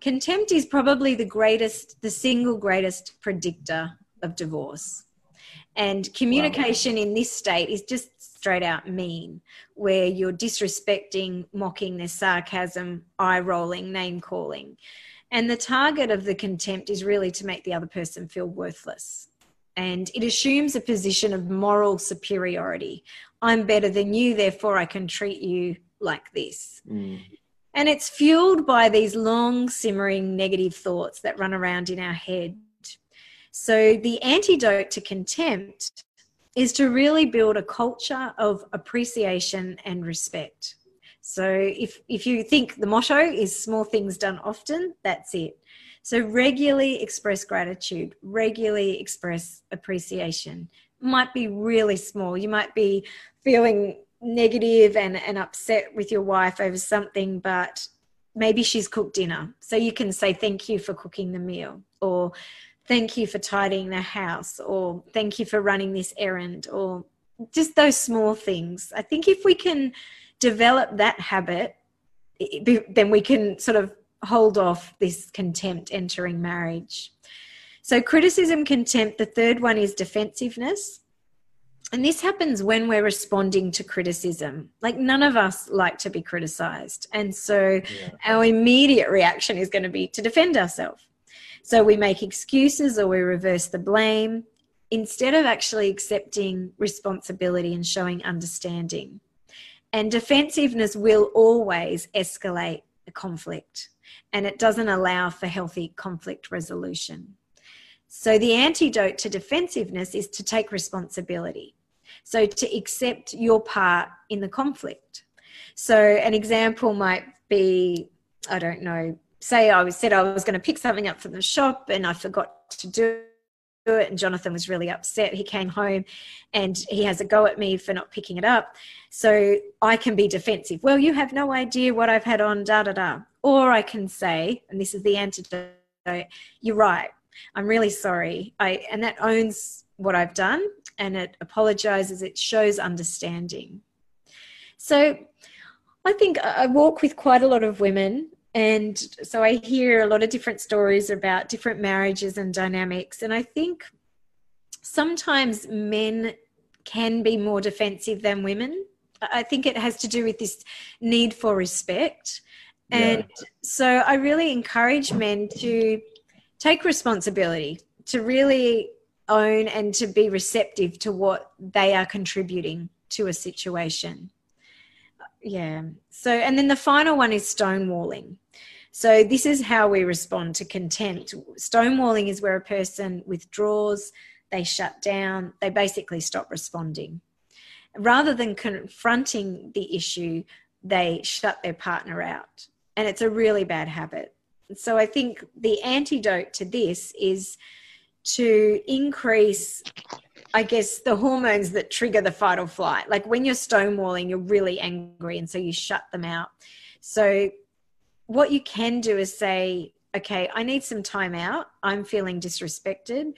Contempt is probably the greatest, the single greatest predictor of divorce. And communication wow. in this state is just straight out mean, where you're disrespecting, mocking, there's sarcasm, eye rolling, name calling. And the target of the contempt is really to make the other person feel worthless. And it assumes a position of moral superiority. I'm better than you, therefore I can treat you like this. Mm. And it's fueled by these long simmering negative thoughts that run around in our head. So, the antidote to contempt is to really build a culture of appreciation and respect. So, if, if you think the motto is small things done often, that's it. So, regularly express gratitude, regularly express appreciation. Might be really small. You might be feeling negative and, and upset with your wife over something, but maybe she's cooked dinner. So you can say, Thank you for cooking the meal, or Thank you for tidying the house, or Thank you for running this errand, or just those small things. I think if we can develop that habit, then we can sort of hold off this contempt entering marriage. So, criticism, contempt, the third one is defensiveness. And this happens when we're responding to criticism. Like, none of us like to be criticized. And so, yeah. our immediate reaction is going to be to defend ourselves. So, we make excuses or we reverse the blame instead of actually accepting responsibility and showing understanding. And defensiveness will always escalate a conflict and it doesn't allow for healthy conflict resolution. So, the antidote to defensiveness is to take responsibility. So, to accept your part in the conflict. So, an example might be I don't know, say I said I was going to pick something up from the shop and I forgot to do it and Jonathan was really upset. He came home and he has a go at me for not picking it up. So I can be defensive. Well, you have no idea what I've had on, da da da. Or I can say, and this is the antidote, you're right. I'm really sorry. I and that owns what I've done and it apologizes, it shows understanding. So I think I walk with quite a lot of women and so I hear a lot of different stories about different marriages and dynamics. And I think sometimes men can be more defensive than women. I think it has to do with this need for respect. And yeah. so I really encourage men to take responsibility, to really own and to be receptive to what they are contributing to a situation. Yeah. So, and then the final one is stonewalling. So, this is how we respond to contempt. Stonewalling is where a person withdraws, they shut down, they basically stop responding. Rather than confronting the issue, they shut their partner out. And it's a really bad habit. So, I think the antidote to this is to increase I guess the hormones that trigger the fight or flight. Like when you're stonewalling, you're really angry, and so you shut them out. So, what you can do is say, okay, I need some time out. I'm feeling disrespected.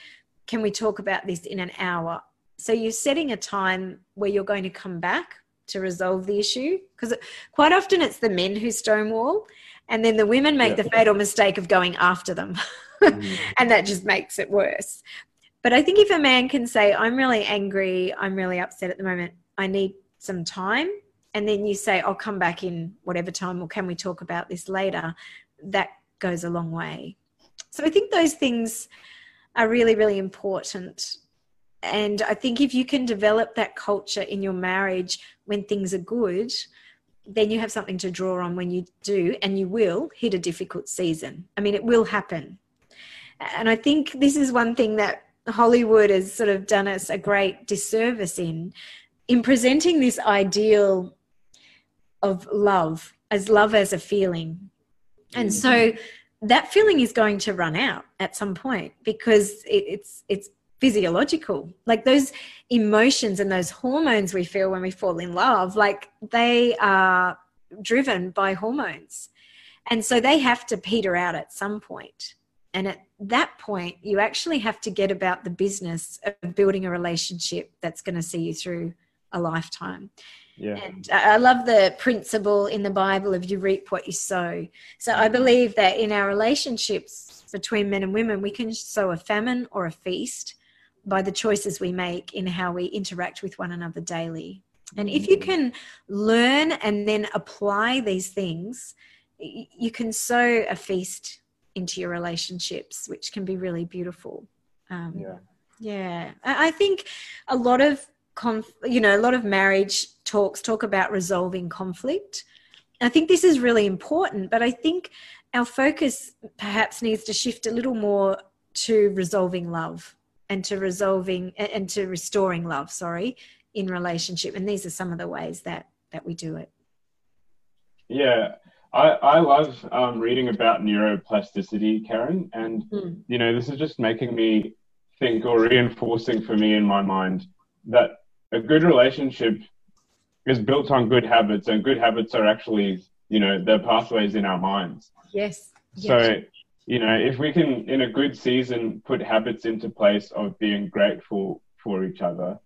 Can we talk about this in an hour? So, you're setting a time where you're going to come back to resolve the issue because quite often it's the men who stonewall, and then the women make the fatal mistake of going after them. mm. and that just makes it worse. But I think if a man can say, I'm really angry, I'm really upset at the moment, I need some time, and then you say, I'll come back in whatever time, or can we talk about this later, that goes a long way. So I think those things are really, really important. And I think if you can develop that culture in your marriage when things are good, then you have something to draw on when you do, and you will hit a difficult season. I mean, it will happen. And I think this is one thing that Hollywood has sort of done us a great disservice in in presenting this ideal of love as love as a feeling. And mm-hmm. so that feeling is going to run out at some point because it, it's it's physiological. Like those emotions and those hormones we feel when we fall in love, like they are driven by hormones. And so they have to peter out at some point. And at that point, you actually have to get about the business of building a relationship that's going to see you through a lifetime. Yeah. And I love the principle in the Bible of you reap what you sow. So I mm-hmm. believe that in our relationships between men and women, we can sow a famine or a feast by the choices we make in how we interact with one another daily. And if you mm. can learn and then apply these things, you can sow a feast into your relationships, which can be really beautiful. Um, yeah. Yeah. I think a lot of, conf- you know, a lot of marriage talks talk about resolving conflict. I think this is really important, but I think our focus perhaps needs to shift a little more to resolving love and to resolving and to restoring love, sorry, in relationship. And these are some of the ways that that we do it. Yeah, I, I love um, reading about neuroplasticity, Karen, and mm. you know this is just making me think or reinforcing for me in my mind that a good relationship is built on good habits, and good habits are actually you know the pathways in our minds. Yes. So yes. You know if we can in a good season put habits into place of being grateful for each other.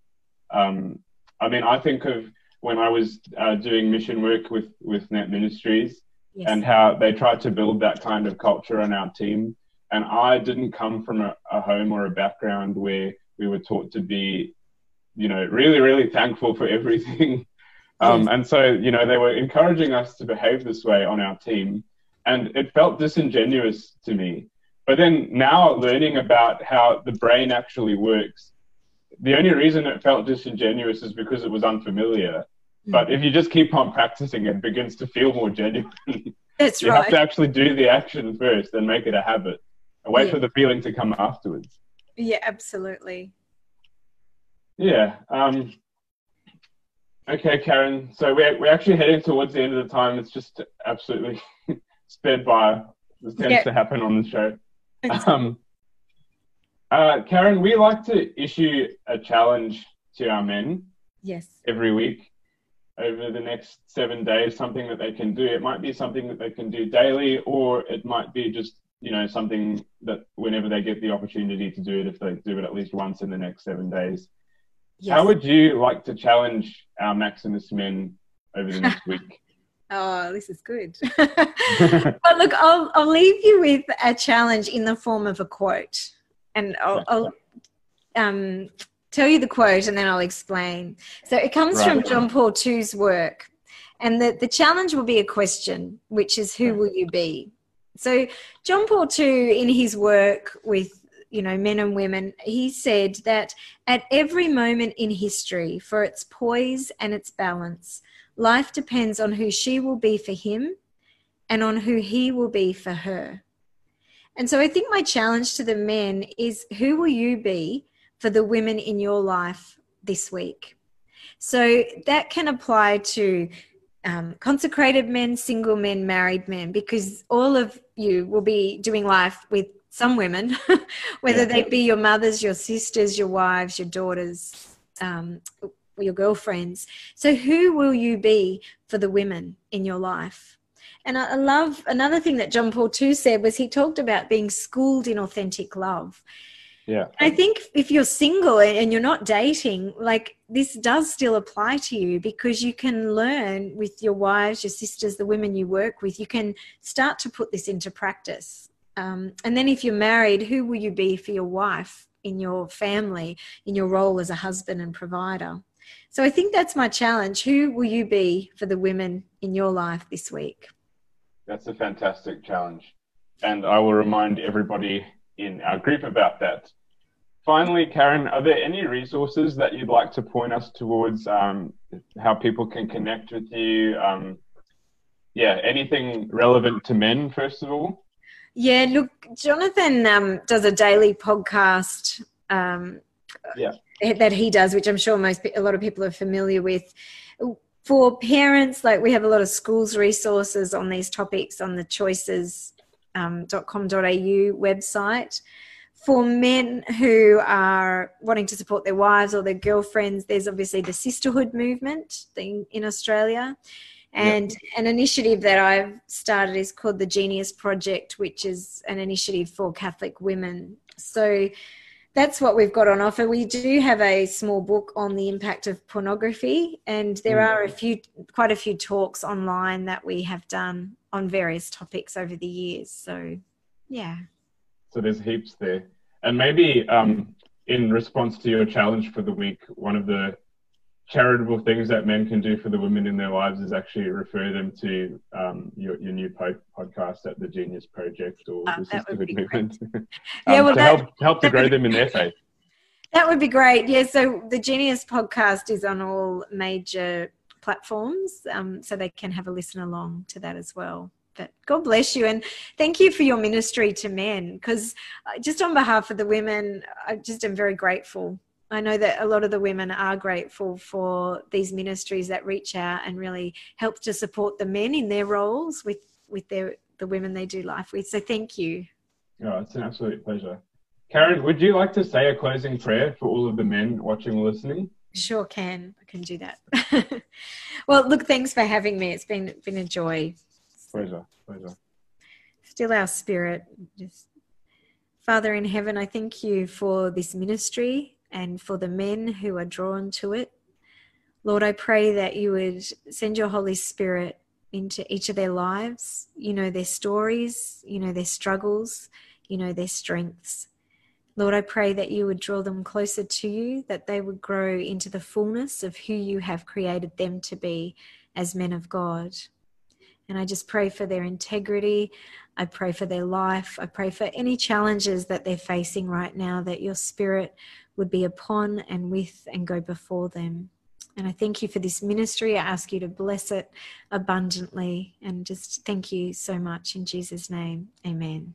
Um, I mean, I think of when I was uh, doing mission work with with Net Ministries yes. and how they tried to build that kind of culture on our team. And I didn't come from a, a home or a background where we were taught to be, you know, really, really thankful for everything. Um, and so, you know, they were encouraging us to behave this way on our team. And it felt disingenuous to me. But then now learning about how the brain actually works, the only reason it felt disingenuous is because it was unfamiliar. But if you just keep on practicing, it begins to feel more genuine. That's you right. have to actually do the action first and make it a habit and wait yeah. for the feeling to come afterwards. Yeah, absolutely. Yeah. Um, okay, Karen. So we're, we're actually heading towards the end of the time. It's just absolutely sped by. This tends yeah. to happen on the show. Um, uh, Karen, we like to issue a challenge to our men. Yes. Every week over the next seven days something that they can do. It might be something that they can do daily, or it might be just you know something that whenever they get the opportunity to do it, if they do it at least once in the next seven days. Yes. How would you like to challenge our Maximus men over the next week? Oh, this is good. but look, I'll, I'll leave you with a challenge in the form of a quote. And I'll, I'll um, tell you the quote and then I'll explain. So it comes right. from John Paul II's work. And the, the challenge will be a question, which is who will you be? So John Paul II in his work with you know men and women he said that at every moment in history for its poise and its balance life depends on who she will be for him and on who he will be for her and so i think my challenge to the men is who will you be for the women in your life this week. So that can apply to um, consecrated men, single men, married men, because all of you will be doing life with some women, whether yeah. they be your mothers, your sisters, your wives, your daughters, um, your girlfriends. So, who will you be for the women in your life? And I love another thing that John Paul II said was he talked about being schooled in authentic love. Yeah. I think if you're single and you're not dating, like this does still apply to you because you can learn with your wives, your sisters, the women you work with, you can start to put this into practice. Um, and then if you're married, who will you be for your wife in your family, in your role as a husband and provider? So I think that's my challenge. Who will you be for the women in your life this week? That's a fantastic challenge. And I will remind everybody in our group about that. Finally, Karen, are there any resources that you'd like to point us towards um, how people can connect with you? Um, yeah, anything relevant to men, first of all? Yeah, look, Jonathan um, does a daily podcast um, yeah. That he does, which I'm sure most a lot of people are familiar with. For parents, like we have a lot of schools resources on these topics on the choicez.com.au um, website for men who are wanting to support their wives or their girlfriends, there's obviously the sisterhood movement thing in Australia. And yep. an initiative that I've started is called the Genius Project, which is an initiative for Catholic women. So that's what we've got on offer. We do have a small book on the impact of pornography, and there mm. are a few, quite a few talks online that we have done on various topics over the years. So, yeah. So there's heaps there. And maybe um, in response to your challenge for the week, one of the charitable things that men can do for the women in their lives is actually refer them to um, your, your new po- podcast at the Genius Project or uh, the Sisterhood Movement um, yeah, well, to that, help, help to grow them in their faith. That would be great. Yeah, so the Genius podcast is on all major platforms um, so they can have a listen along to that as well. But God bless you and thank you for your ministry to men because uh, just on behalf of the women, I just am very grateful. I know that a lot of the women are grateful for these ministries that reach out and really help to support the men in their roles with with their the women they do life with. So thank you. Oh, it's an absolute pleasure. Karen, would you like to say a closing prayer for all of the men watching or listening? Sure can. I can do that. well, look, thanks for having me. It's been been a joy. Pleasure. Pleasure. Still our spirit. Just Father in heaven, I thank you for this ministry and for the men who are drawn to it. Lord, I pray that you would send your Holy Spirit into each of their lives. You know their stories, you know their struggles, you know their strengths. Lord, I pray that you would draw them closer to you, that they would grow into the fullness of who you have created them to be as men of God. And I just pray for their integrity. I pray for their life. I pray for any challenges that they're facing right now, that your spirit would be upon and with and go before them. And I thank you for this ministry. I ask you to bless it abundantly. And just thank you so much in Jesus' name. Amen.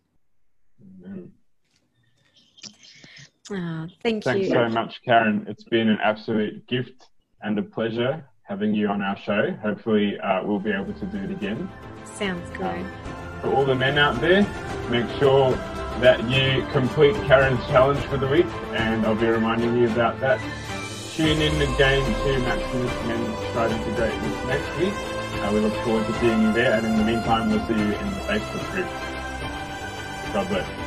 Amen. Oh, thank Thanks you. Thanks so much, Karen. It's been an absolute gift and a pleasure having you on our show. Hopefully, uh, we'll be able to do it again. Sounds good. Um, for all the men out there, make sure that you complete Karen's challenge for the week, and I'll be reminding you about that. Tune in again to Maximus Men Striving for Greatness next week. Uh, we look forward to seeing you there, and in the meantime, we'll see you in the Facebook group. God bless.